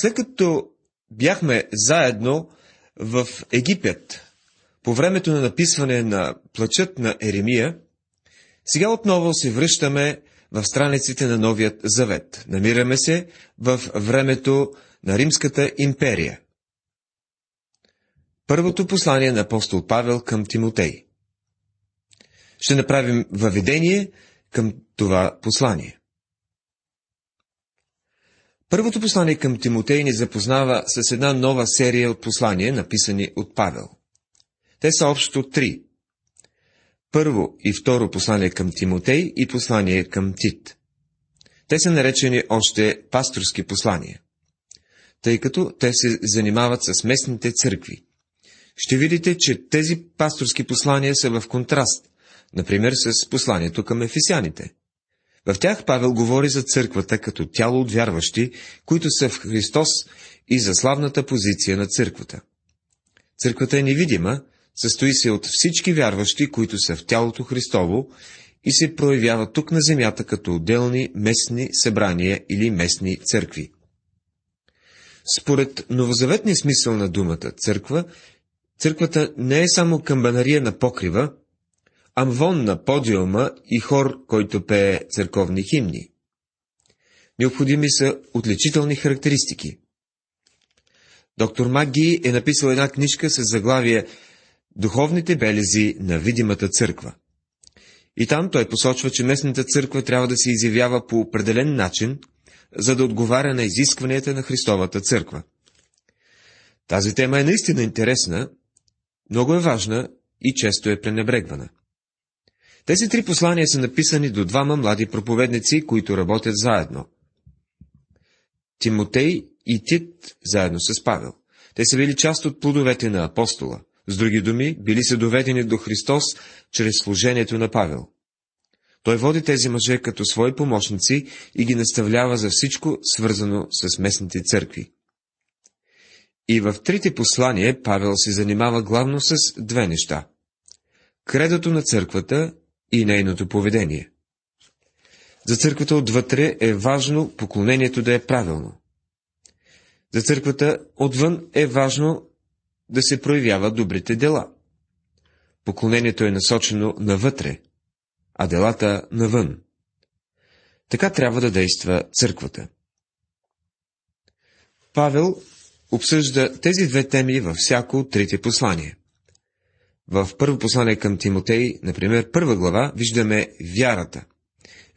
След като бяхме заедно в Египет, по времето на написване на плачът на Еремия, сега отново се връщаме в страниците на Новият Завет. Намираме се в времето на Римската империя. Първото послание на апостол Павел към Тимотей. Ще направим въведение към това послание. Първото послание към Тимотей ни запознава с една нова серия от послания, написани от Павел. Те са общо три. Първо и второ послание към Тимотей и послание към Тит. Те са наречени още пасторски послания, тъй като те се занимават с местните църкви. Ще видите, че тези пасторски послания са в контраст, например с посланието към ефесяните. В тях Павел говори за църквата като тяло от вярващи, които са в Христос и за славната позиция на църквата. Църквата е невидима, състои се от всички вярващи, които са в тялото Христово и се проявява тук на земята като отделни местни събрания или местни църкви. Според новозаветния смисъл на думата църква, църквата не е само камбанария на покрива, амвон на подиума и хор, който пее църковни химни. Необходими са отличителни характеристики. Доктор Маги е написал една книжка с заглавие Духовните белези на видимата църква. И там той посочва, че местната църква трябва да се изявява по определен начин, за да отговаря на изискванията на Христовата църква. Тази тема е наистина интересна, много е важна и често е пренебрегвана. Тези три послания са написани до двама млади проповедници, които работят заедно. Тимотей и Тит заедно с Павел. Те са били част от плодовете на апостола. С други думи, били са доведени до Христос чрез служението на Павел. Той води тези мъже като свои помощници и ги наставлява за всичко, свързано с местните църкви. И в трите послания Павел се занимава главно с две неща. Кредото на църквата и нейното поведение. За църквата отвътре е важно поклонението да е правилно. За църквата отвън е важно да се проявяват добрите дела. Поклонението е насочено навътре, а делата навън. Така трябва да действа църквата. Павел обсъжда тези две теми във всяко от трите послания. В първо послание към Тимотей, например, първа глава, виждаме вярата.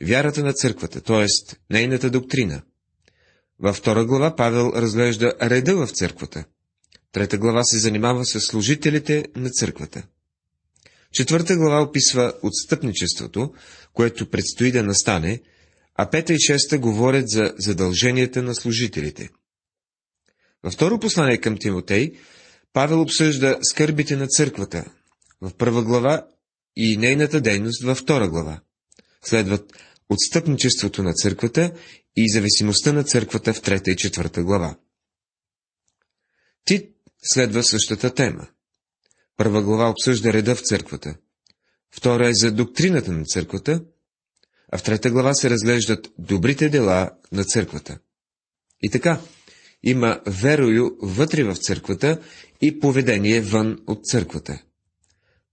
Вярата на църквата, т.е. нейната доктрина. Във втора глава Павел разглежда реда в църквата. Трета глава се занимава с служителите на църквата. Четвърта глава описва отстъпничеството, което предстои да настане, а пета и шеста говорят за задълженията на служителите. Във второ послание към Тимотей, Павел обсъжда скърбите на църквата, в първа глава и нейната дейност във втора глава. Следват отстъпничеството на църквата и зависимостта на църквата в трета и четвърта глава. Тит следва същата тема. Първа глава обсъжда реда в църквата, втора е за доктрината на църквата, а в трета глава се разглеждат добрите дела на църквата. И така, има верою вътре в църквата и поведение вън от църквата.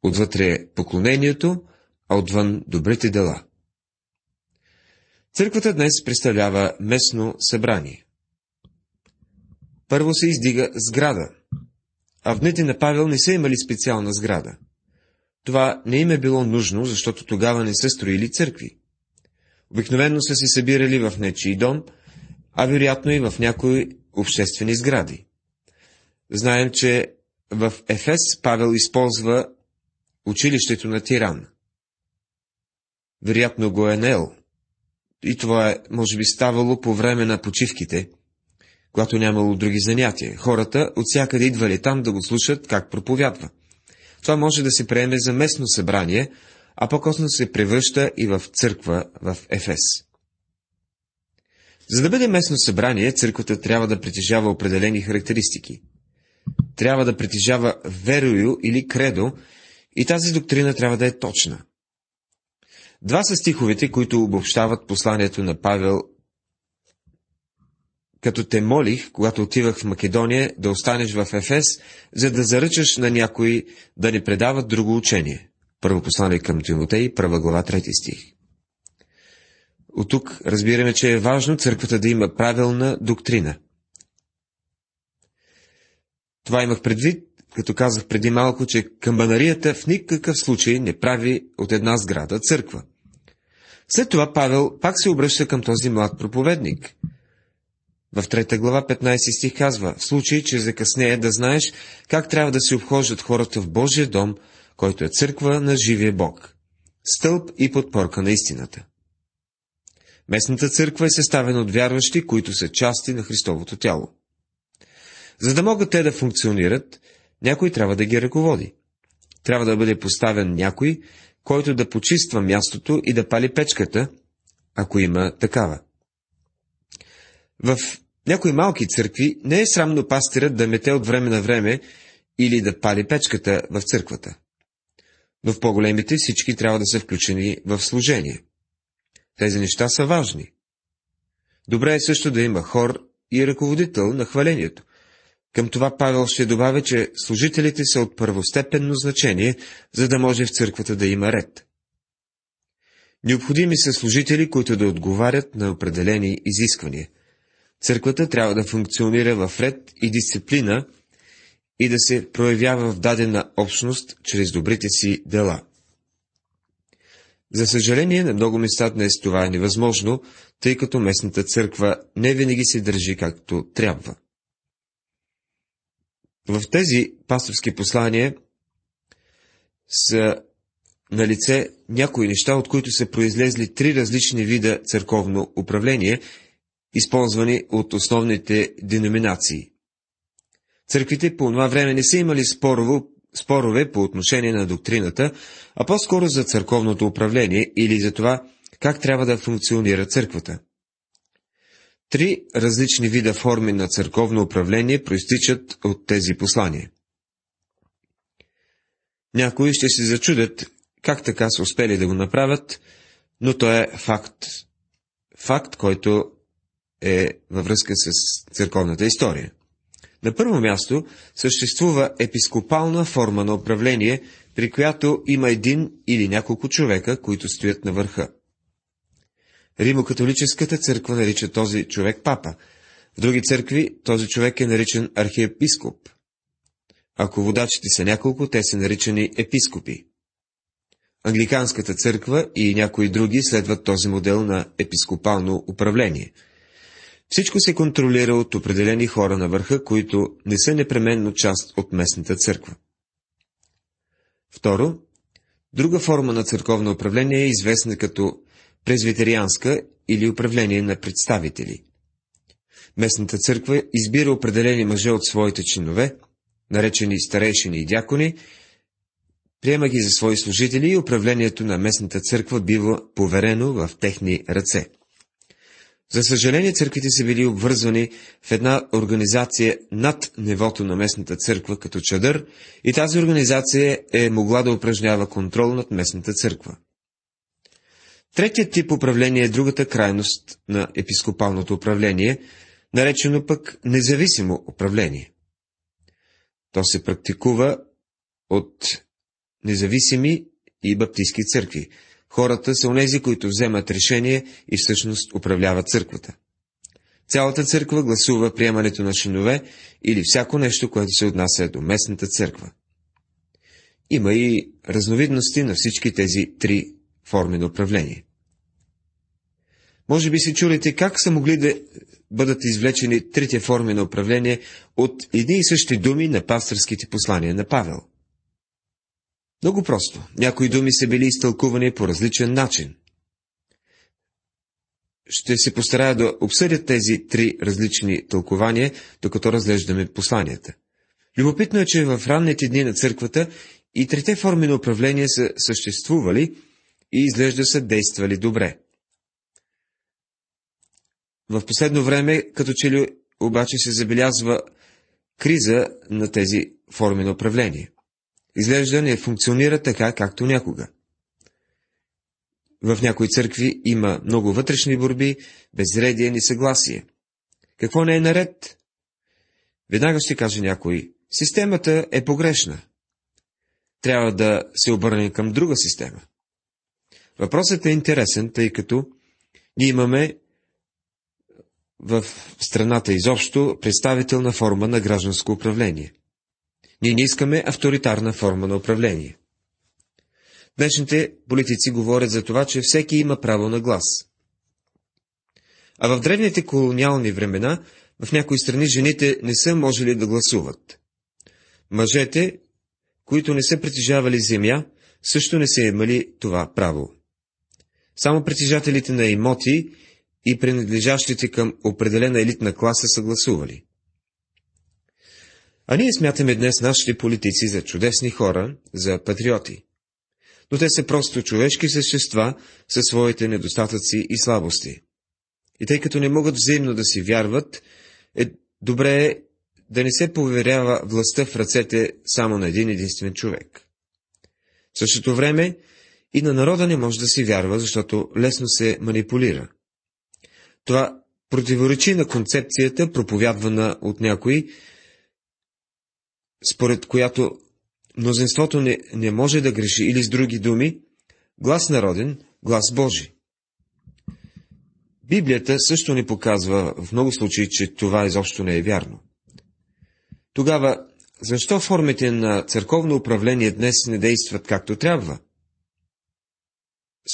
Отвътре поклонението, а отвън добрите дела. Църквата днес представлява местно събрание. Първо се издига сграда, а в дните на Павел не са имали специална сграда. Това не им е било нужно, защото тогава не са строили църкви. Обикновено са се събирали в нечий дом, а вероятно и в някои обществени сгради. Знаем, че в Ефес Павел използва училището на Тиран. Вероятно го е нел. И това е, може би, ставало по време на почивките, когато нямало други занятия. Хората от всякъде идвали там да го слушат как проповядва. Това може да се приеме за местно събрание, а по-късно се превръща и в църква в Ефес. За да бъде местно събрание, църквата трябва да притежава определени характеристики. Трябва да притежава верою или кредо, и тази доктрина трябва да е точна. Два са стиховете, които обобщават посланието на Павел като те молих, когато отивах в Македония, да останеш в Ефес, за да заръчаш на някой да ни предават друго учение. Първо послание към Тимотей, първа глава, трети стих. От тук разбираме, че е важно църквата да има правилна доктрина. Това имах предвид, като казах преди малко, че камбанарията в никакъв случай не прави от една сграда църква. След това Павел пак се обръща към този млад проповедник. В трета глава 15 стих казва, в случай, че закъснее да знаеш как трябва да се обхождат хората в Божия дом, който е църква на живия Бог, стълб и подпорка на истината. Местната църква е съставена от вярващи, които са части на Христовото тяло. За да могат те да функционират, някой трябва да ги ръководи. Трябва да бъде поставен някой, който да почиства мястото и да пали печката, ако има такава. В някои малки църкви не е срамно пастирът да мете от време на време или да пали печката в църквата. Но в по-големите всички трябва да са включени в служение. Тези неща са важни. Добре е също да има хор и ръководител на хвалението. Към това Павел ще добавя, че служителите са от първостепенно значение, за да може в църквата да има ред. Необходими са служители, които да отговарят на определени изисквания. Църквата трябва да функционира в ред и дисциплина и да се проявява в дадена общност чрез добрите си дела. За съжаление, на много места днес това е невъзможно, тъй като местната църква не винаги се държи както трябва. В тези пасторски послания са на лице някои неща, от които са произлезли три различни вида църковно управление, използвани от основните деноминации. Църквите по това време не са имали спорово, спорове по отношение на доктрината, а по-скоро за църковното управление или за това, как трябва да функционира църквата. Три различни вида форми на църковно управление проистичат от тези послания. Някои ще се зачудят как така са успели да го направят, но то е факт. Факт, който е във връзка с църковната история. На първо място съществува епископална форма на управление, при която има един или няколко човека, които стоят на върха. Римокатолическата църква нарича този човек папа. В други църкви този човек е наричан архиепископ. Ако водачите са няколко, те са наричани епископи. Англиканската църква и някои други следват този модел на епископално управление. Всичко се контролира от определени хора на върха, които не са непременно част от местната църква. Второ, друга форма на църковно управление е известна като презвитерианска или управление на представители. Местната църква избира определени мъже от своите чинове, наречени старейшини и дякони, приема ги за свои служители и управлението на местната църква бива поверено в техни ръце. За съжаление, църквите са били обвързвани в една организация над нивото на местната църква като чадър и тази организация е могла да упражнява контрол над местната църква. Третият тип управление е другата крайност на епископалното управление, наречено пък независимо управление. То се практикува от независими и баптистски църкви. Хората са онези, които вземат решение и всъщност управляват църквата. Цялата църква гласува приемането на шинове или всяко нещо, което се отнася до местната църква. Има и разновидности на всички тези три форми на управление. Може би си чулите как са могли да бъдат извлечени трите форми на управление от едни и същи думи на пастърските послания на Павел. Много просто. Някои думи са били изтълкувани по различен начин. Ще се постарая да обсъдя тези три различни тълкования, докато разглеждаме посланията. Любопитно е, че в ранните дни на църквата и трите форми на управление са съществували и изглежда са действали добре. В последно време, като че ли обаче се забелязва криза на тези форми на управление. Изглежда не функционира така, както някога. В някои църкви има много вътрешни борби, безредие, несъгласие. Какво не е наред? Веднага ще каже някой, системата е погрешна. Трябва да се обърнем към друга система. Въпросът е интересен, тъй като ние имаме в страната изобщо представителна форма на гражданско управление. Ние не искаме авторитарна форма на управление. Днешните политици говорят за това, че всеки има право на глас. А в древните колониални времена в някои страни жените не са можели да гласуват. Мъжете, които не са притежавали земя, също не са имали това право. Само притежателите на имоти и принадлежащите към определена елитна класа са гласували. А ние смятаме днес нашите политици за чудесни хора, за патриоти. Но те са просто човешки същества със своите недостатъци и слабости. И тъй като не могат взаимно да си вярват, е добре да не се поверява властта в ръцете само на един единствен човек. В същото време и на народа не може да си вярва, защото лесно се манипулира. Това противоречи на концепцията, проповядвана от някои, според която мнозинството не, не може да греши или с други думи, глас народен, глас Божи. Библията също ни показва в много случаи, че това изобщо не е вярно. Тогава, защо формите на църковно управление днес не действат както трябва?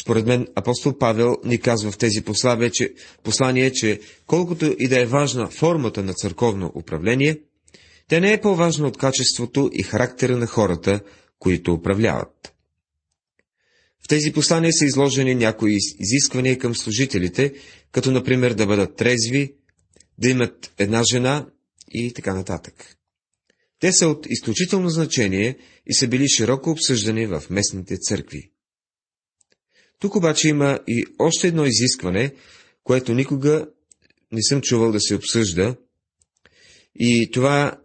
Според мен апостол Павел ни казва в тези послания, че, послание, че колкото и да е важна формата на църковно управление, тя не е по-важна от качеството и характера на хората, които управляват. В тези послания са изложени някои изисквания към служителите, като например да бъдат трезви, да имат една жена и така нататък. Те са от изключително значение и са били широко обсъждани в местните църкви. Тук обаче има и още едно изискване, което никога не съм чувал да се обсъжда, и това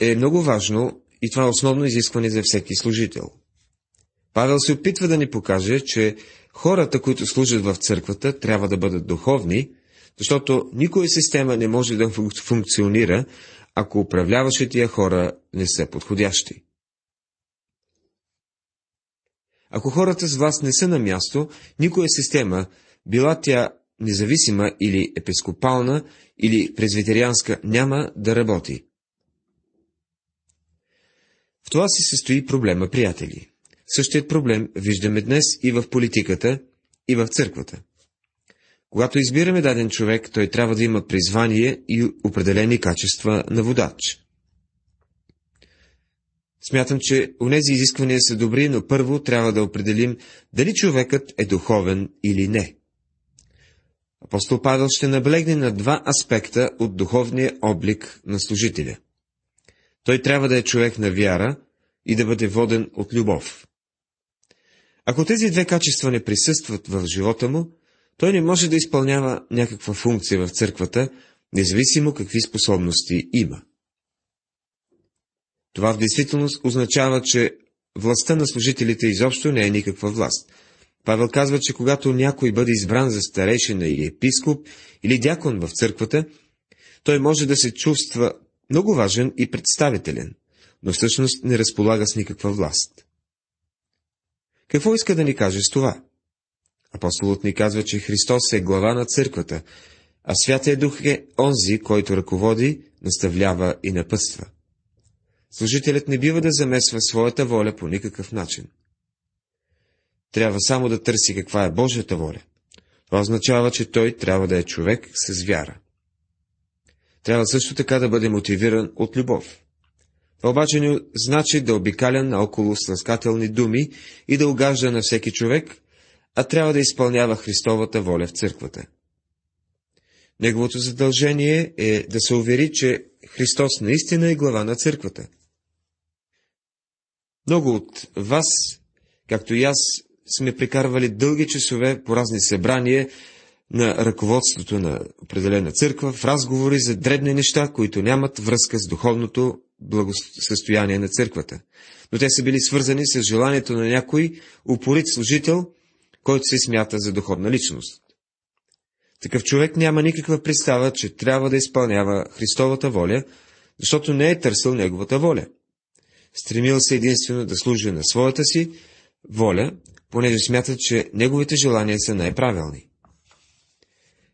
е много важно, и това е основно изискване за всеки служител. Павел се опитва да ни покаже, че хората, които служат в църквата, трябва да бъдат духовни, защото никоя система не може да функционира, ако управляващите хора не са подходящи. Ако хората с власт не са на място, никоя система, била тя независима или епископална, или презвитерианска, няма да работи. В това си състои проблема, приятели. Същият проблем виждаме днес и в политиката, и в църквата. Когато избираме даден човек, той трябва да има призвание и определени качества на водач. Смятам, че унези изисквания са добри, но първо трябва да определим дали човекът е духовен или не. Апостол Павел ще наблегне на два аспекта от духовния облик на служителя. Той трябва да е човек на вяра и да бъде воден от любов. Ако тези две качества не присъстват в живота му, той не може да изпълнява някаква функция в църквата, независимо какви способности има. Това в действителност означава, че властта на служителите изобщо не е никаква власт. Павел казва, че когато някой бъде избран за старейшина или епископ или дякон в църквата, той може да се чувства много важен и представителен, но всъщност не разполага с никаква власт. Какво иска да ни каже с това? Апостолът ни казва, че Христос е глава на църквата, а Святия Дух е онзи, който ръководи, наставлява и напътства. Служителят не бива да замесва своята воля по никакъв начин. Трябва само да търси каква е Божията воля. Това означава, че той трябва да е човек с вяра. Трябва също така да бъде мотивиран от любов. Това обаче не значи да обикаля наоколо с ласкателни думи и да угажда на всеки човек, а трябва да изпълнява Христовата воля в църквата. Неговото задължение е да се увери, че Христос наистина е глава на църквата – много от вас, както и аз, сме прекарвали дълги часове по разни събрания на ръководството на определена църква, в разговори за дребни неща, които нямат връзка с духовното благосъстояние на църквата. Но те са били свързани с желанието на някой упорит служител, който се смята за духовна личност. Такъв човек няма никаква представа, че трябва да изпълнява Христовата воля, защото не е търсил Неговата воля. Стремил се единствено да служи на своята си воля, понеже смята, че Неговите желания са най-правилни.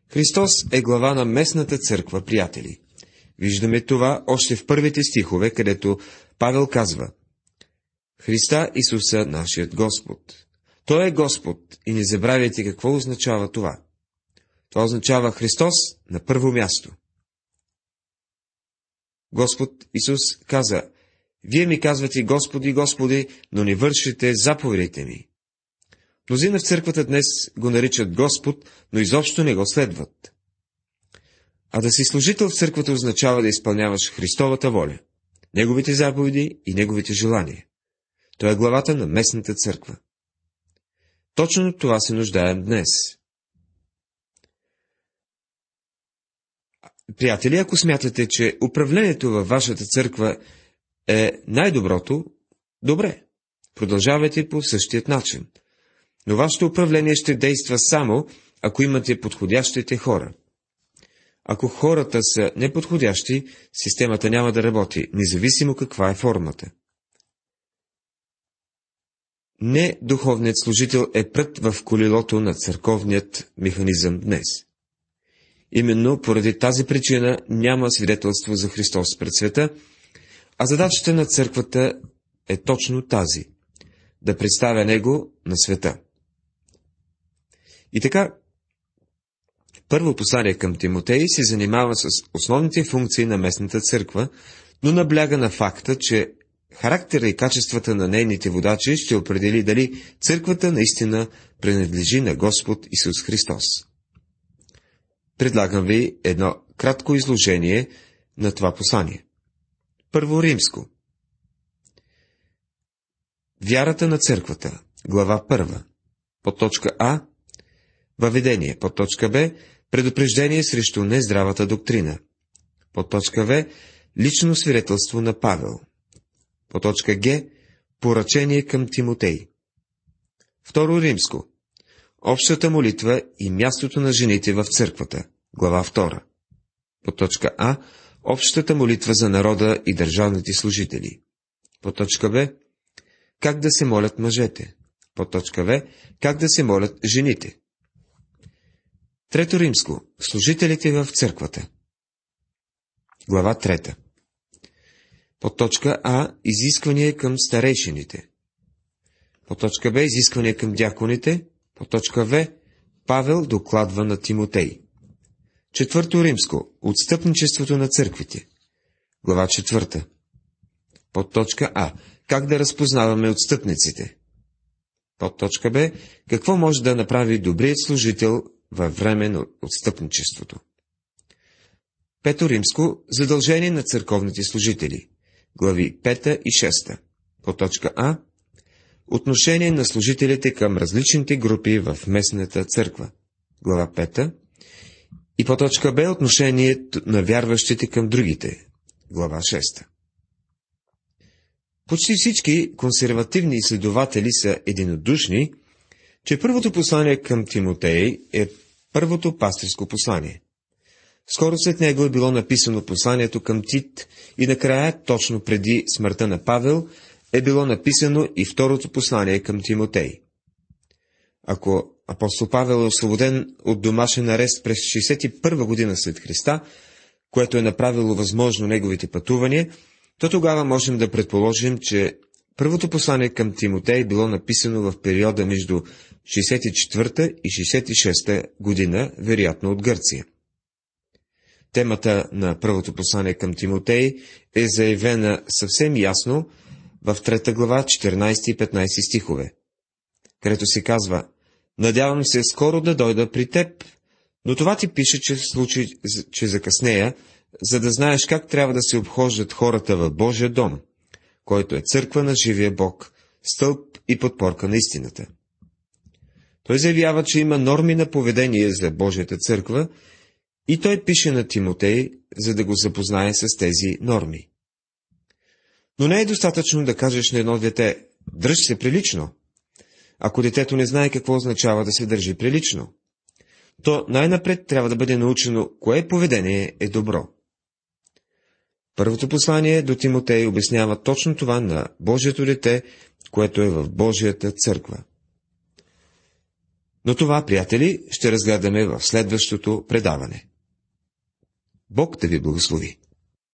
Христос е глава на местната църква, приятели. Виждаме това още в първите стихове, където Павел казва Христа Исуса, нашият Господ. Той е Господ и не забравяйте какво означава това. Това означава Христос на първо място. Господ Исус каза, Вие ми казвате Господи, Господи, но не вършите заповедите ми. Мнозина в църквата днес го наричат Господ, но изобщо не го следват. А да си служител в църквата означава да изпълняваш Христовата воля, Неговите заповеди и Неговите желания. Той е главата на местната църква. Точно това се нуждаем днес. Приятели, ако смятате, че управлението във вашата църква е най-доброто, добре. Продължавайте по същият начин. Но вашето управление ще действа само, ако имате подходящите хора. Ако хората са неподходящи, системата няма да работи, независимо каква е формата. Не духовният служител е прът в колелото на църковният механизъм днес. Именно поради тази причина няма свидетелство за Христос пред света, а задачата на църквата е точно тази – да представя Него на света. И така, първо послание към Тимотей се занимава с основните функции на местната църква, но набляга на факта, че характера и качествата на нейните водачи ще определи дали църквата наистина принадлежи на Господ Исус Христос. Предлагам ви едно кратко изложение на това послание. Първо римско. Вярата на църквата. Глава първа. По точка А. Въведение. По точка Б. Предупреждение срещу нездравата доктрина. По точка В. Лично свидетелство на Павел. По точка Г. Поръчение към Тимотей. Второ римско. Общата молитва и мястото на жените в църквата. Глава 2. По точка А. Общата молитва за народа и държавните служители. По точка Б. Как да се молят мъжете. По точка В. Как да се молят жените. Трето римско. Служителите в църквата. Глава 3. По точка А. Изисквания към старейшините. По точка Б. Изисквания към дяконите. По точка В. Павел докладва на Тимотей. Четвърто римско. Отстъпничеството на църквите. Глава четвърта. Под точка А. Как да разпознаваме отстъпниците? Под точка Б. Какво може да направи добрият служител във време на отстъпничеството? Пето римско. Задължение на църковните служители. Глави 5 и 6. По точка А. Отношение на служителите към различните групи в местната църква. Глава 5. И по точка Б. Отношението на вярващите към другите. Глава 6. Почти всички консервативни изследователи са единодушни, че първото послание към Тимотей е първото пастирско послание. Скоро след него е било написано посланието към Тит и накрая, точно преди смъртта на Павел, е било написано и второто послание към Тимотей. Ако апостол Павел е освободен от домашен арест през 61 година след Христа, което е направило възможно неговите пътувания, то тогава можем да предположим, че първото послание към Тимотей било написано в периода между 64 и 66 година, вероятно от Гърция. Темата на първото послание към Тимотей е заявена съвсем ясно в 3 глава 14 и 15 стихове, където се казва Надявам се скоро да дойда при теб, но това ти пише, че случай, че закъснея, за да знаеш как трябва да се обхождат хората в Божия дом, който е църква на живия Бог, стълб и подпорка на истината. Той заявява, че има норми на поведение за Божията църква и той пише на Тимотей, за да го запознае с тези норми. Но не е достатъчно да кажеш на едно дете, дръж се прилично, ако детето не знае какво означава да се държи прилично. то най-напред трябва да бъде научено кое поведение е добро. Първото послание до Тимотей обяснява точно това на Божието дете, което е в Божията църква. Но това, приятели, ще разгледаме в следващото предаване. Бог да ви благослови!